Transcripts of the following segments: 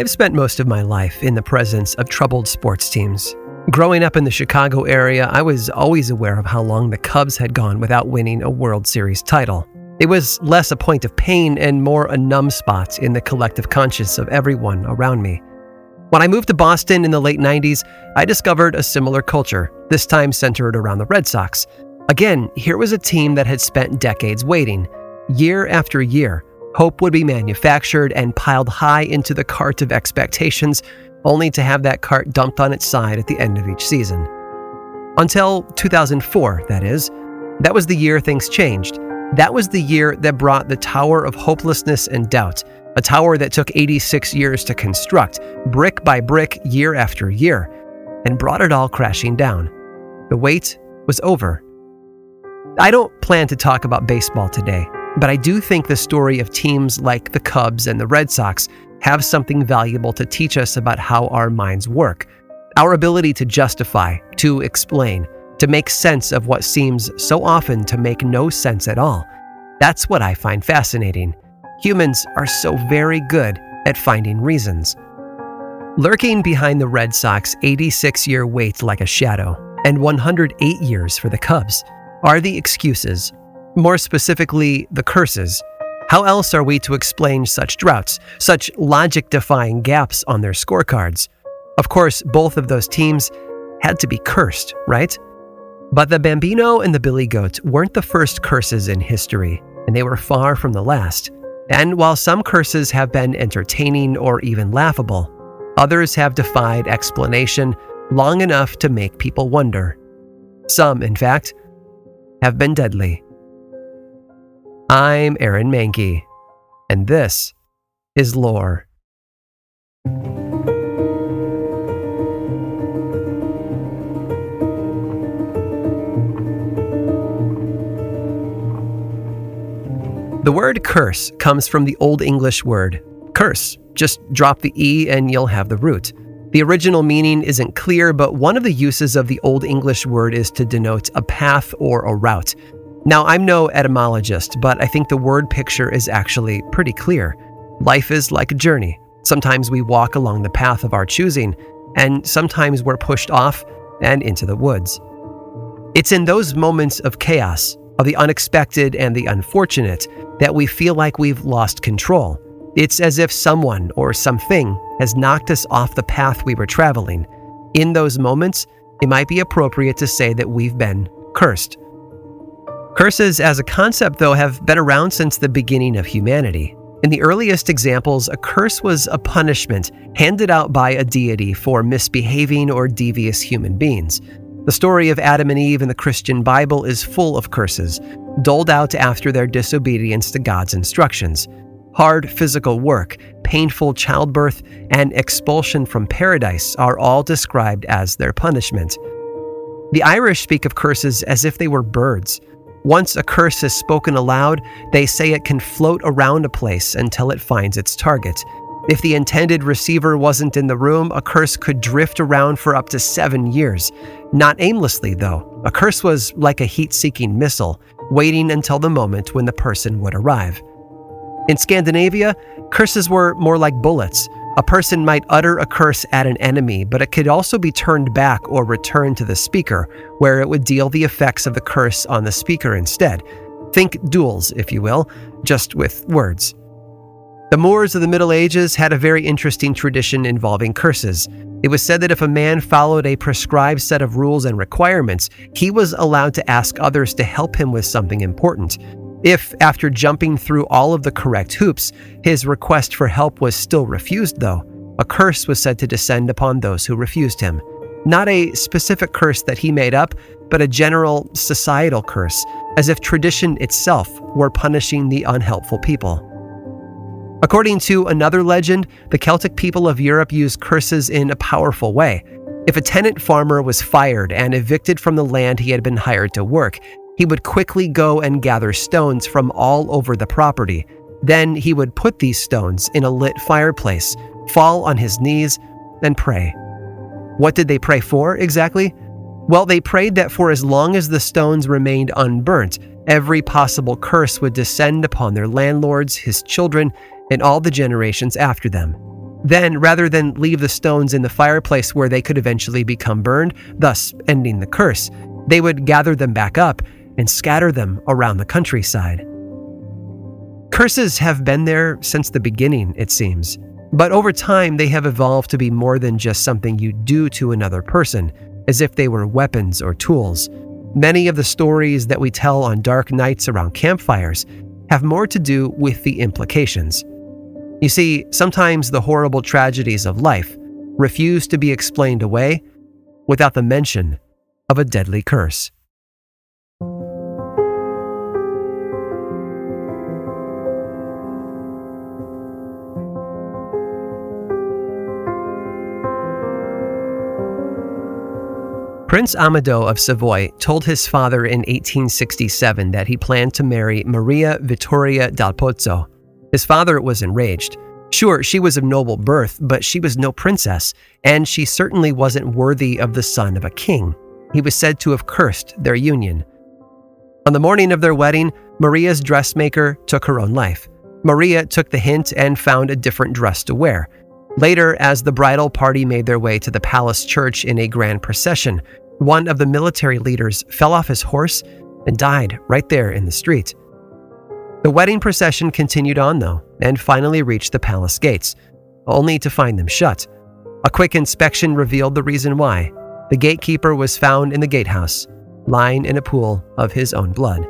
I've spent most of my life in the presence of troubled sports teams. Growing up in the Chicago area, I was always aware of how long the Cubs had gone without winning a World Series title. It was less a point of pain and more a numb spot in the collective conscience of everyone around me. When I moved to Boston in the late 90s, I discovered a similar culture, this time centered around the Red Sox. Again, here was a team that had spent decades waiting. Year after year, Hope would be manufactured and piled high into the cart of expectations, only to have that cart dumped on its side at the end of each season. Until 2004, that is. That was the year things changed. That was the year that brought the Tower of Hopelessness and Doubt, a tower that took 86 years to construct, brick by brick, year after year, and brought it all crashing down. The wait was over. I don't plan to talk about baseball today. But I do think the story of teams like the Cubs and the Red Sox have something valuable to teach us about how our minds work. Our ability to justify, to explain, to make sense of what seems so often to make no sense at all. That's what I find fascinating. Humans are so very good at finding reasons. Lurking behind the Red Sox 86 year wait like a shadow, and 108 years for the Cubs, are the excuses more specifically, the curses. How else are we to explain such droughts, such logic defying gaps on their scorecards? Of course, both of those teams had to be cursed, right? But the Bambino and the Billy Goat weren't the first curses in history, and they were far from the last. And while some curses have been entertaining or even laughable, others have defied explanation long enough to make people wonder. Some, in fact, have been deadly. I'm Aaron Mahnke, and this is Lore. The word curse comes from the Old English word curse. Just drop the E and you'll have the root. The original meaning isn't clear, but one of the uses of the Old English word is to denote a path or a route. Now, I'm no etymologist, but I think the word picture is actually pretty clear. Life is like a journey. Sometimes we walk along the path of our choosing, and sometimes we're pushed off and into the woods. It's in those moments of chaos, of the unexpected and the unfortunate, that we feel like we've lost control. It's as if someone or something has knocked us off the path we were traveling. In those moments, it might be appropriate to say that we've been cursed. Curses as a concept, though, have been around since the beginning of humanity. In the earliest examples, a curse was a punishment handed out by a deity for misbehaving or devious human beings. The story of Adam and Eve in the Christian Bible is full of curses, doled out after their disobedience to God's instructions. Hard physical work, painful childbirth, and expulsion from paradise are all described as their punishment. The Irish speak of curses as if they were birds. Once a curse is spoken aloud, they say it can float around a place until it finds its target. If the intended receiver wasn't in the room, a curse could drift around for up to seven years. Not aimlessly, though. A curse was like a heat seeking missile, waiting until the moment when the person would arrive. In Scandinavia, curses were more like bullets. A person might utter a curse at an enemy, but it could also be turned back or returned to the speaker, where it would deal the effects of the curse on the speaker instead. Think duels, if you will, just with words. The Moors of the Middle Ages had a very interesting tradition involving curses. It was said that if a man followed a prescribed set of rules and requirements, he was allowed to ask others to help him with something important. If, after jumping through all of the correct hoops, his request for help was still refused, though, a curse was said to descend upon those who refused him. Not a specific curse that he made up, but a general societal curse, as if tradition itself were punishing the unhelpful people. According to another legend, the Celtic people of Europe used curses in a powerful way. If a tenant farmer was fired and evicted from the land he had been hired to work, he would quickly go and gather stones from all over the property. Then he would put these stones in a lit fireplace, fall on his knees, and pray. What did they pray for exactly? Well, they prayed that for as long as the stones remained unburnt, every possible curse would descend upon their landlords, his children, and all the generations after them. Then, rather than leave the stones in the fireplace where they could eventually become burned, thus ending the curse, they would gather them back up and scatter them around the countryside. Curses have been there since the beginning, it seems, but over time they have evolved to be more than just something you do to another person, as if they were weapons or tools. Many of the stories that we tell on dark nights around campfires have more to do with the implications. You see, sometimes the horrible tragedies of life refuse to be explained away without the mention of a deadly curse. Prince Amedeo of Savoy told his father in 1867 that he planned to marry Maria Vittoria dal Pozzo. His father was enraged. Sure, she was of noble birth, but she was no princess, and she certainly wasn't worthy of the son of a king. He was said to have cursed their union. On the morning of their wedding, Maria's dressmaker took her own life. Maria took the hint and found a different dress to wear. Later, as the bridal party made their way to the palace church in a grand procession, one of the military leaders fell off his horse and died right there in the street. The wedding procession continued on, though, and finally reached the palace gates, only to find them shut. A quick inspection revealed the reason why. The gatekeeper was found in the gatehouse, lying in a pool of his own blood.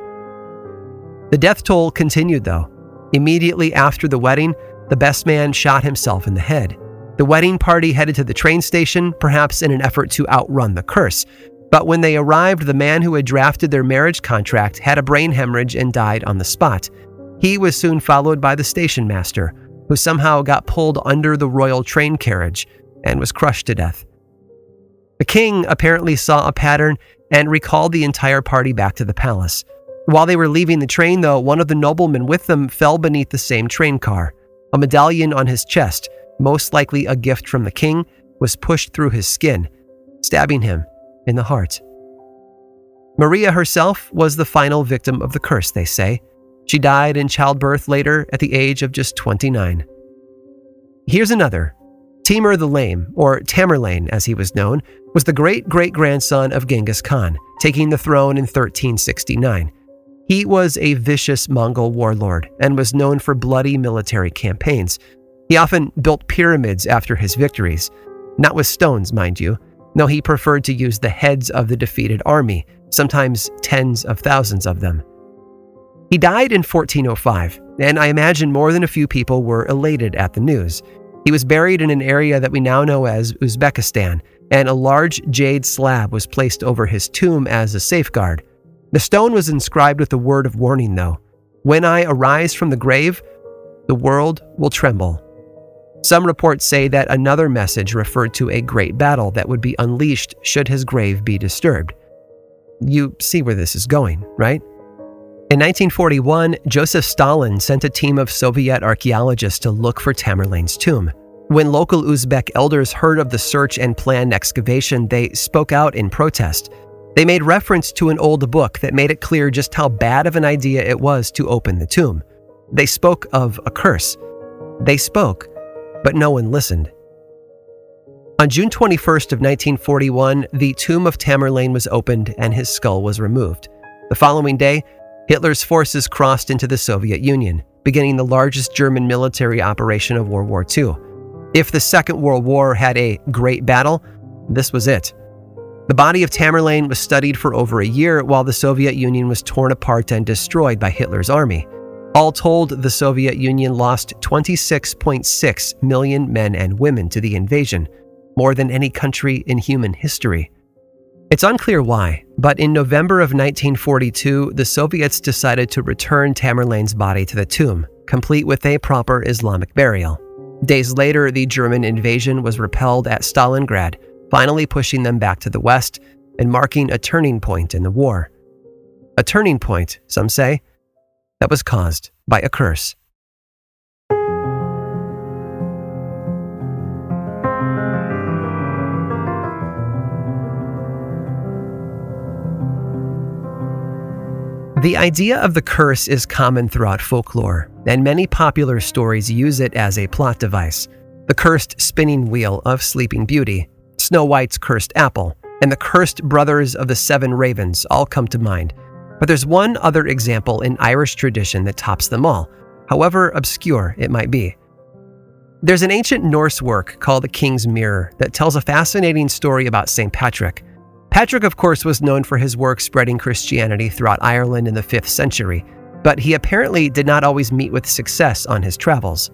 The death toll continued, though. Immediately after the wedding, the best man shot himself in the head. The wedding party headed to the train station, perhaps in an effort to outrun the curse. But when they arrived, the man who had drafted their marriage contract had a brain hemorrhage and died on the spot. He was soon followed by the station master, who somehow got pulled under the royal train carriage and was crushed to death. The king apparently saw a pattern and recalled the entire party back to the palace. While they were leaving the train, though, one of the noblemen with them fell beneath the same train car. A medallion on his chest, most likely a gift from the king, was pushed through his skin, stabbing him in the heart. Maria herself was the final victim of the curse, they say. She died in childbirth later at the age of just 29. Here's another. Timur the Lame, or Tamerlane as he was known, was the great great grandson of Genghis Khan, taking the throne in 1369. He was a vicious Mongol warlord and was known for bloody military campaigns. He often built pyramids after his victories, not with stones, mind you. No, he preferred to use the heads of the defeated army, sometimes tens of thousands of them. He died in 1405, and I imagine more than a few people were elated at the news. He was buried in an area that we now know as Uzbekistan, and a large jade slab was placed over his tomb as a safeguard. The stone was inscribed with a word of warning, though When I arise from the grave, the world will tremble. Some reports say that another message referred to a great battle that would be unleashed should his grave be disturbed. You see where this is going, right? In 1941, Joseph Stalin sent a team of Soviet archaeologists to look for Tamerlane's tomb. When local Uzbek elders heard of the search and planned excavation, they spoke out in protest. They made reference to an old book that made it clear just how bad of an idea it was to open the tomb. They spoke of a curse. They spoke, but no one listened. On June 21st of 1941, the tomb of Tamerlane was opened and his skull was removed. The following day, Hitler's forces crossed into the Soviet Union, beginning the largest German military operation of World War II. If the Second World War had a great battle, this was it. The body of Tamerlane was studied for over a year while the Soviet Union was torn apart and destroyed by Hitler's army. All told, the Soviet Union lost 26.6 million men and women to the invasion, more than any country in human history. It's unclear why, but in November of 1942, the Soviets decided to return Tamerlane's body to the tomb, complete with a proper Islamic burial. Days later, the German invasion was repelled at Stalingrad, finally pushing them back to the west and marking a turning point in the war. A turning point, some say, that was caused by a curse. The idea of the curse is common throughout folklore, and many popular stories use it as a plot device. the cursed spinning wheel of Sleeping Beauty, Snow White's cursed apple, and the cursed brothers of the seven ravens all come to mind. But there's one other example in Irish tradition that tops them all, however obscure it might be. There's an ancient Norse work called The King's Mirror that tells a fascinating story about St. Patrick. Patrick, of course, was known for his work spreading Christianity throughout Ireland in the 5th century, but he apparently did not always meet with success on his travels.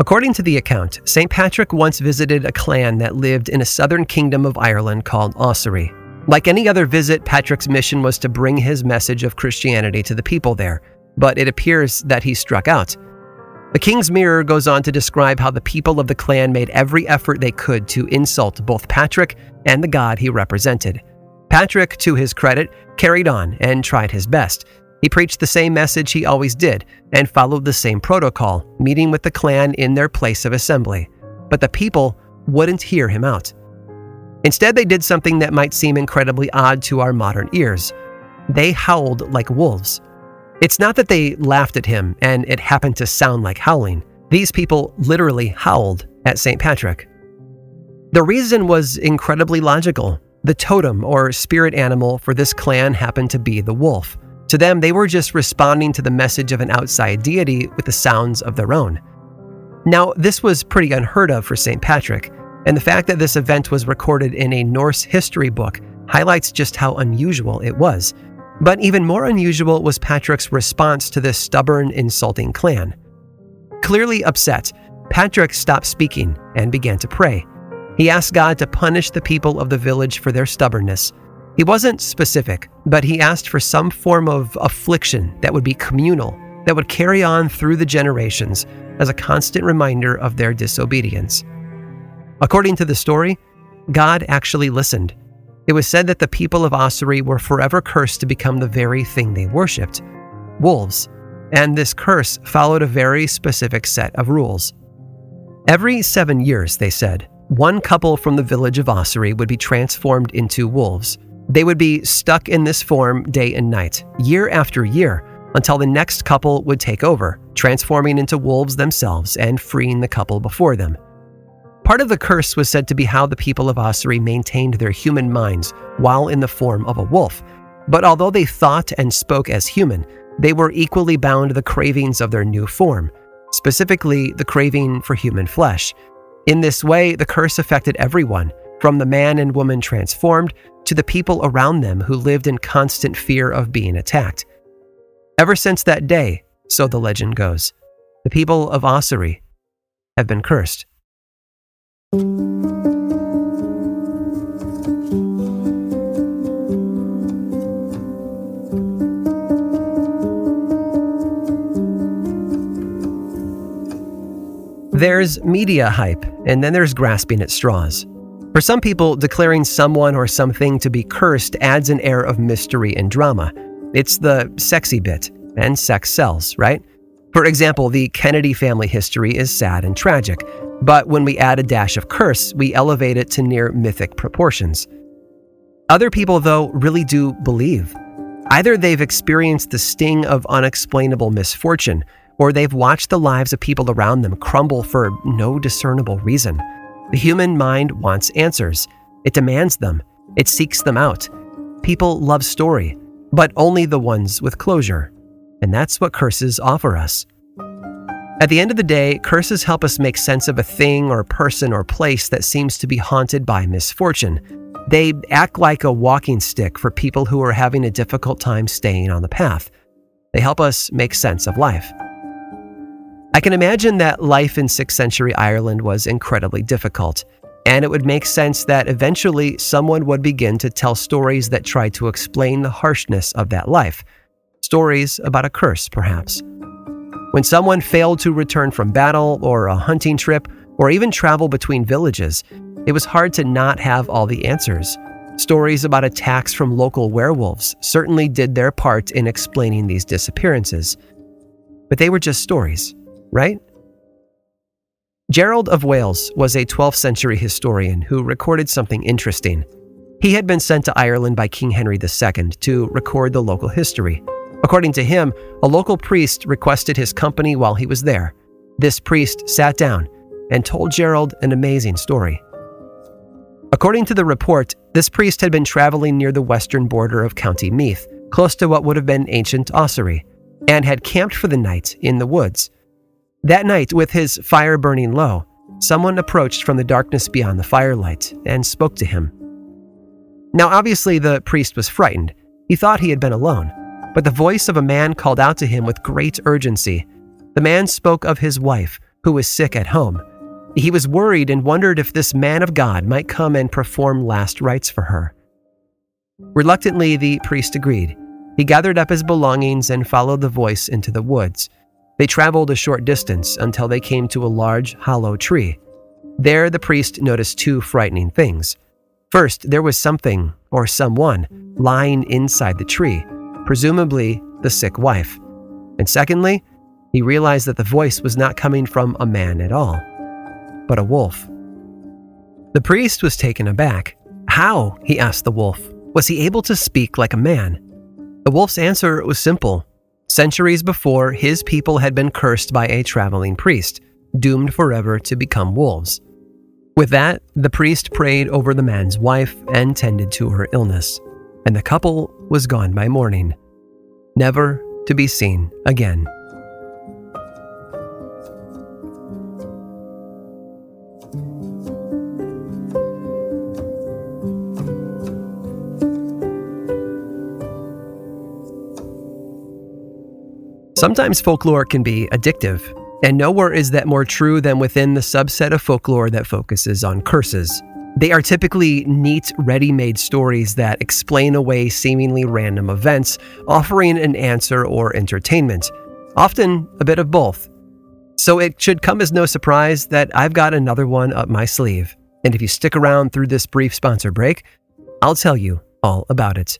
According to the account, St. Patrick once visited a clan that lived in a southern kingdom of Ireland called Ossory. Like any other visit, Patrick's mission was to bring his message of Christianity to the people there, but it appears that he struck out. The King's Mirror goes on to describe how the people of the clan made every effort they could to insult both Patrick and the god he represented. Patrick, to his credit, carried on and tried his best, he preached the same message he always did and followed the same protocol, meeting with the clan in their place of assembly. But the people wouldn't hear him out. Instead, they did something that might seem incredibly odd to our modern ears. They howled like wolves. It's not that they laughed at him and it happened to sound like howling. These people literally howled at St. Patrick. The reason was incredibly logical. The totem or spirit animal for this clan happened to be the wolf. To them, they were just responding to the message of an outside deity with the sounds of their own. Now, this was pretty unheard of for St. Patrick, and the fact that this event was recorded in a Norse history book highlights just how unusual it was. But even more unusual was Patrick's response to this stubborn, insulting clan. Clearly upset, Patrick stopped speaking and began to pray. He asked God to punish the people of the village for their stubbornness he wasn't specific, but he asked for some form of affliction that would be communal, that would carry on through the generations as a constant reminder of their disobedience. According to the story, God actually listened. It was said that the people of Ossory were forever cursed to become the very thing they worshipped wolves, and this curse followed a very specific set of rules. Every seven years, they said, one couple from the village of Ossory would be transformed into wolves. They would be stuck in this form day and night, year after year, until the next couple would take over, transforming into wolves themselves and freeing the couple before them. Part of the curse was said to be how the people of Ossory maintained their human minds while in the form of a wolf. But although they thought and spoke as human, they were equally bound to the cravings of their new form, specifically the craving for human flesh. In this way, the curse affected everyone, from the man and woman transformed to the people around them who lived in constant fear of being attacked. Ever since that day, so the legend goes, the people of Ossory have been cursed. There's media hype, and then there's grasping at straws. For some people, declaring someone or something to be cursed adds an air of mystery and drama. It's the sexy bit, and sex sells, right? For example, the Kennedy family history is sad and tragic, but when we add a dash of curse, we elevate it to near mythic proportions. Other people, though, really do believe. Either they've experienced the sting of unexplainable misfortune, or they've watched the lives of people around them crumble for no discernible reason. The human mind wants answers, it demands them, it seeks them out. People love story, but only the ones with closure. And that's what curses offer us. At the end of the day, curses help us make sense of a thing or person or place that seems to be haunted by misfortune. They act like a walking stick for people who are having a difficult time staying on the path. They help us make sense of life. I can imagine that life in 6th century Ireland was incredibly difficult, and it would make sense that eventually someone would begin to tell stories that tried to explain the harshness of that life. Stories about a curse, perhaps. When someone failed to return from battle or a hunting trip or even travel between villages, it was hard to not have all the answers. Stories about attacks from local werewolves certainly did their part in explaining these disappearances. But they were just stories right? Gerald of Wales was a 12th century historian who recorded something interesting. He had been sent to Ireland by King Henry II to record the local history. According to him, a local priest requested his company while he was there. This priest sat down, and told Gerald an amazing story. According to the report, this priest had been traveling near the western border of County Meath, close to what would have been ancient Ossory, and had camped for the night in the woods. That night, with his fire burning low, someone approached from the darkness beyond the firelight and spoke to him. Now, obviously, the priest was frightened. He thought he had been alone, but the voice of a man called out to him with great urgency. The man spoke of his wife, who was sick at home. He was worried and wondered if this man of God might come and perform last rites for her. Reluctantly, the priest agreed. He gathered up his belongings and followed the voice into the woods. They traveled a short distance until they came to a large, hollow tree. There, the priest noticed two frightening things. First, there was something, or someone, lying inside the tree, presumably the sick wife. And secondly, he realized that the voice was not coming from a man at all, but a wolf. The priest was taken aback. How, he asked the wolf, was he able to speak like a man? The wolf's answer was simple Centuries before, his people had been cursed by a traveling priest, doomed forever to become wolves. With that, the priest prayed over the man's wife and tended to her illness, and the couple was gone by morning, never to be seen again. Sometimes folklore can be addictive, and nowhere is that more true than within the subset of folklore that focuses on curses. They are typically neat, ready made stories that explain away seemingly random events, offering an answer or entertainment, often a bit of both. So it should come as no surprise that I've got another one up my sleeve. And if you stick around through this brief sponsor break, I'll tell you all about it.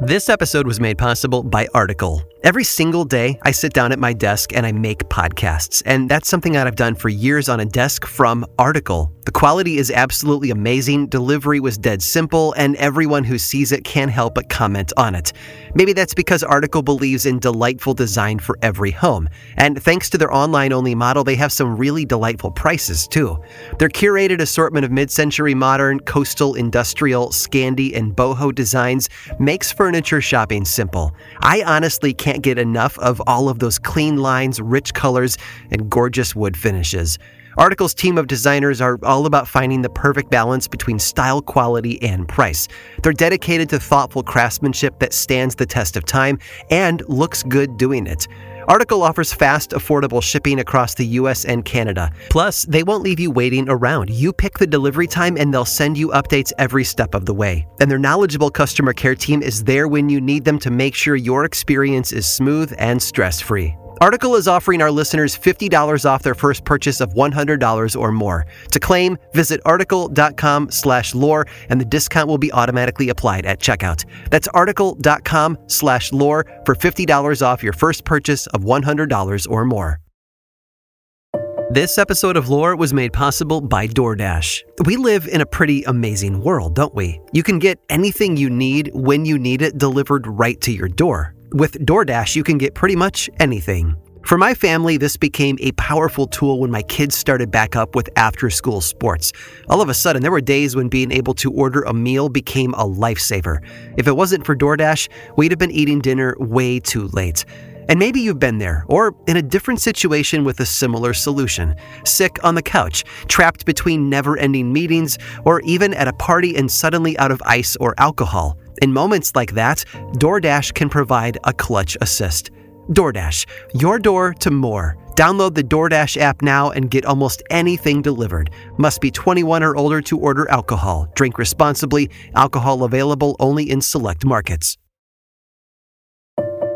This episode was made possible by Article. Every single day, I sit down at my desk and I make podcasts, and that's something that I've done for years on a desk from Article. The quality is absolutely amazing, delivery was dead simple, and everyone who sees it can't help but comment on it. Maybe that's because Article believes in delightful design for every home, and thanks to their online only model, they have some really delightful prices too. Their curated assortment of mid century modern, coastal, industrial, Scandi, and boho designs makes furniture shopping simple. I honestly can't can't get enough of all of those clean lines, rich colors, and gorgeous wood finishes. Article's team of designers are all about finding the perfect balance between style, quality, and price. They're dedicated to thoughtful craftsmanship that stands the test of time and looks good doing it. Article offers fast, affordable shipping across the US and Canada. Plus, they won't leave you waiting around. You pick the delivery time and they'll send you updates every step of the way. And their knowledgeable customer care team is there when you need them to make sure your experience is smooth and stress free. Article is offering our listeners $50 off their first purchase of $100 or more. To claim, visit article.com slash lore and the discount will be automatically applied at checkout. That's article.com slash lore for $50 off your first purchase of $100 or more. This episode of Lore was made possible by DoorDash. We live in a pretty amazing world, don't we? You can get anything you need when you need it delivered right to your door. With DoorDash, you can get pretty much anything. For my family, this became a powerful tool when my kids started back up with after school sports. All of a sudden, there were days when being able to order a meal became a lifesaver. If it wasn't for DoorDash, we'd have been eating dinner way too late. And maybe you've been there, or in a different situation with a similar solution. Sick on the couch, trapped between never ending meetings, or even at a party and suddenly out of ice or alcohol. In moments like that, DoorDash can provide a clutch assist. DoorDash, your door to more. Download the DoorDash app now and get almost anything delivered. Must be 21 or older to order alcohol. Drink responsibly. Alcohol available only in select markets.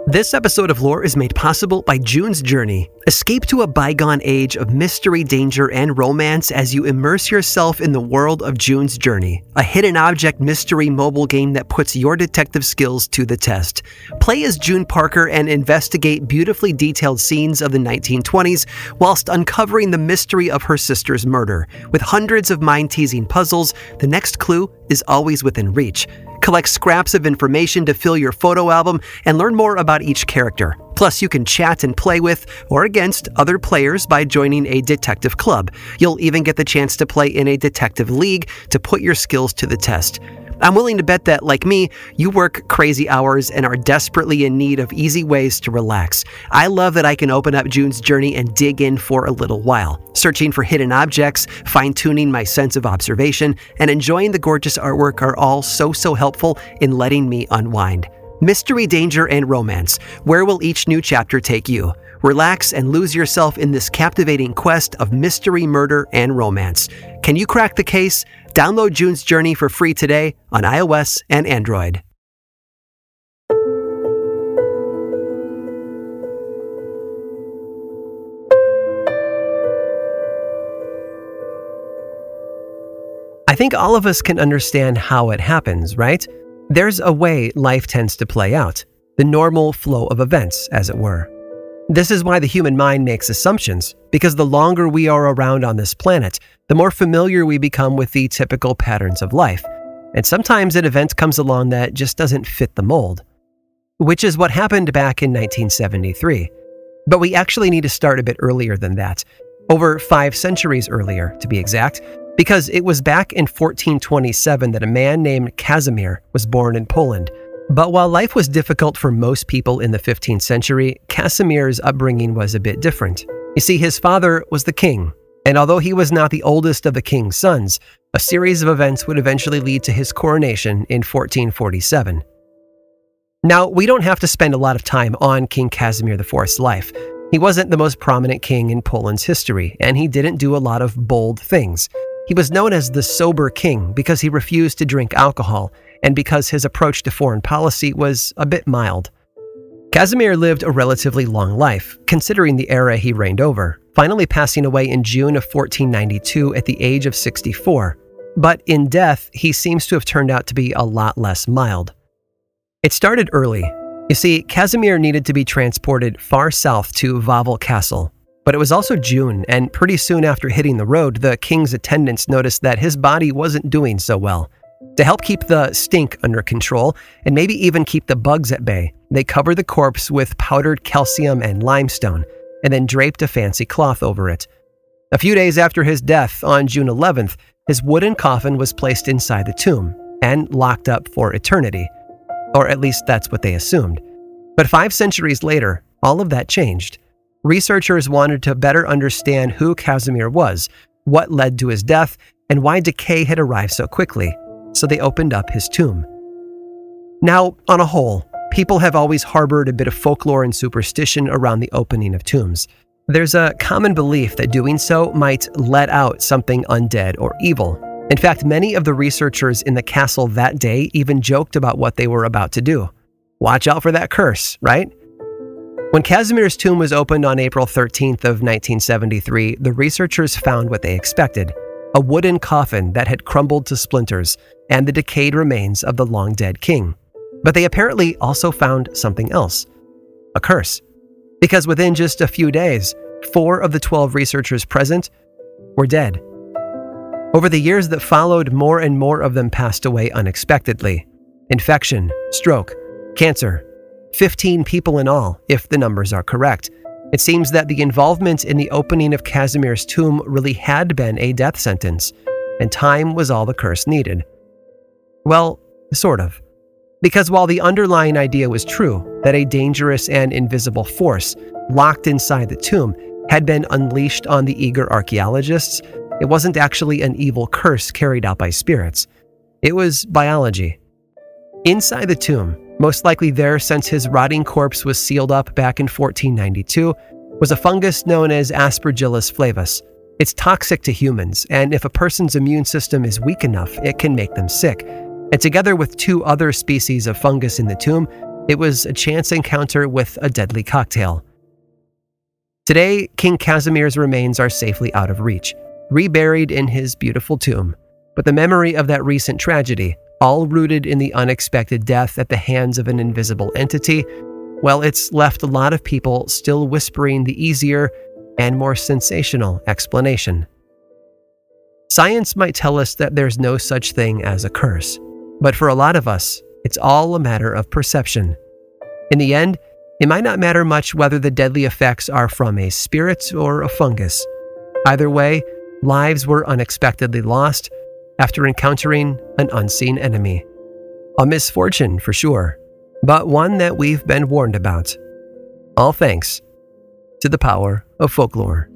This episode of Lore is made possible by June's Journey. Escape to a bygone age of mystery, danger, and romance as you immerse yourself in the world of June's Journey, a hidden object mystery mobile game that puts your detective skills to the test. Play as June Parker and investigate beautifully detailed scenes of the 1920s whilst uncovering the mystery of her sister's murder. With hundreds of mind teasing puzzles, the next clue is always within reach. collect scraps of information to fill your photo album, and learn more about each character. Plus, you can chat and play with or against other players by joining a detective club. You'll even get the chance to play in a detective league to put your skills to the test. I'm willing to bet that, like me, you work crazy hours and are desperately in need of easy ways to relax. I love that I can open up June's Journey and dig in for a little while, searching for hidden objects, fine tuning my sense of observation, and enjoying the gorgeous artwork are all so, so helpful in letting me unwind. Mystery, danger, and romance. Where will each new chapter take you? Relax and lose yourself in this captivating quest of mystery, murder, and romance. Can you crack the case? Download June's Journey for free today on iOS and Android. I think all of us can understand how it happens, right? There's a way life tends to play out, the normal flow of events, as it were. This is why the human mind makes assumptions, because the longer we are around on this planet, the more familiar we become with the typical patterns of life. And sometimes an event comes along that just doesn't fit the mold. Which is what happened back in 1973. But we actually need to start a bit earlier than that, over five centuries earlier, to be exact, because it was back in 1427 that a man named Casimir was born in Poland but while life was difficult for most people in the 15th century, Casimir's upbringing was a bit different. You see, his father was the king, and although he was not the oldest of the king's sons, a series of events would eventually lead to his coronation in 1447. Now, we don't have to spend a lot of time on King Casimir IV's life. He wasn't the most prominent king in Poland's history, and he didn't do a lot of bold things. He was known as the sober king because he refused to drink alcohol and because his approach to foreign policy was a bit mild. Casimir lived a relatively long life, considering the era he reigned over, finally passing away in June of 1492 at the age of 64. But in death, he seems to have turned out to be a lot less mild. It started early. You see, Casimir needed to be transported far south to Wawel Castle, but it was also June, and pretty soon after hitting the road, the king's attendants noticed that his body wasn't doing so well. To help keep the stink under control, and maybe even keep the bugs at bay, they covered the corpse with powdered calcium and limestone, and then draped a fancy cloth over it. A few days after his death, on June 11th, his wooden coffin was placed inside the tomb and locked up for eternity. Or at least that's what they assumed. But five centuries later, all of that changed. Researchers wanted to better understand who Casimir was, what led to his death, and why decay had arrived so quickly so they opened up his tomb. Now, on a whole, people have always harbored a bit of folklore and superstition around the opening of tombs. There's a common belief that doing so might let out something undead or evil. In fact, many of the researchers in the castle that day even joked about what they were about to do. Watch out for that curse, right? When Casimir's tomb was opened on April 13th of 1973, the researchers found what they expected a wooden coffin that had crumbled to splinters, and the decayed remains of the long dead king. But they apparently also found something else a curse. Because within just a few days, four of the 12 researchers present were dead. Over the years that followed, more and more of them passed away unexpectedly infection, stroke, cancer. 15 people in all, if the numbers are correct. It seems that the involvement in the opening of Casimir's tomb really had been a death sentence, and time was all the curse needed. Well, sort of. Because while the underlying idea was true, that a dangerous and invisible force locked inside the tomb had been unleashed on the eager archaeologists, it wasn't actually an evil curse carried out by spirits. It was biology. Inside the tomb, most likely there since his rotting corpse was sealed up back in 1492, was a fungus known as Aspergillus flavus. It's toxic to humans, and if a person's immune system is weak enough, it can make them sick. And together with two other species of fungus in the tomb, it was a chance encounter with a deadly cocktail. Today, King Casimir's remains are safely out of reach, reburied in his beautiful tomb. But the memory of that recent tragedy, all rooted in the unexpected death at the hands of an invisible entity, well, it's left a lot of people still whispering the easier and more sensational explanation. Science might tell us that there's no such thing as a curse. But for a lot of us, it's all a matter of perception. In the end, it might not matter much whether the deadly effects are from a spirit or a fungus. Either way, lives were unexpectedly lost after encountering an unseen enemy. A misfortune for sure, but one that we've been warned about. All thanks to the power of folklore.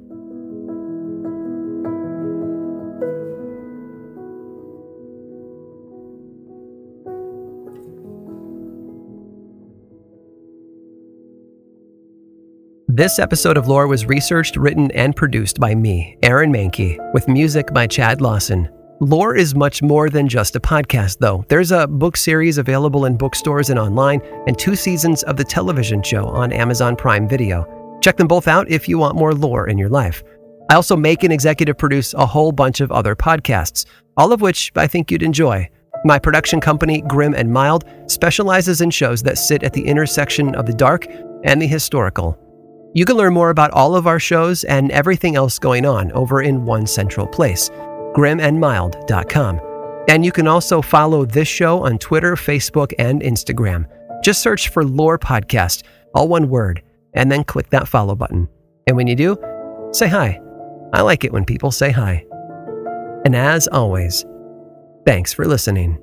This episode of Lore was researched, written, and produced by me, Aaron Mahnke, with music by Chad Lawson. Lore is much more than just a podcast, though. There's a book series available in bookstores and online, and two seasons of the television show on Amazon Prime Video. Check them both out if you want more lore in your life. I also make and executive produce a whole bunch of other podcasts, all of which I think you'd enjoy. My production company, Grim and Mild, specializes in shows that sit at the intersection of the dark and the historical. You can learn more about all of our shows and everything else going on over in one central place, grimandmild.com. And you can also follow this show on Twitter, Facebook, and Instagram. Just search for Lore Podcast, all one word, and then click that follow button. And when you do, say hi. I like it when people say hi. And as always, thanks for listening.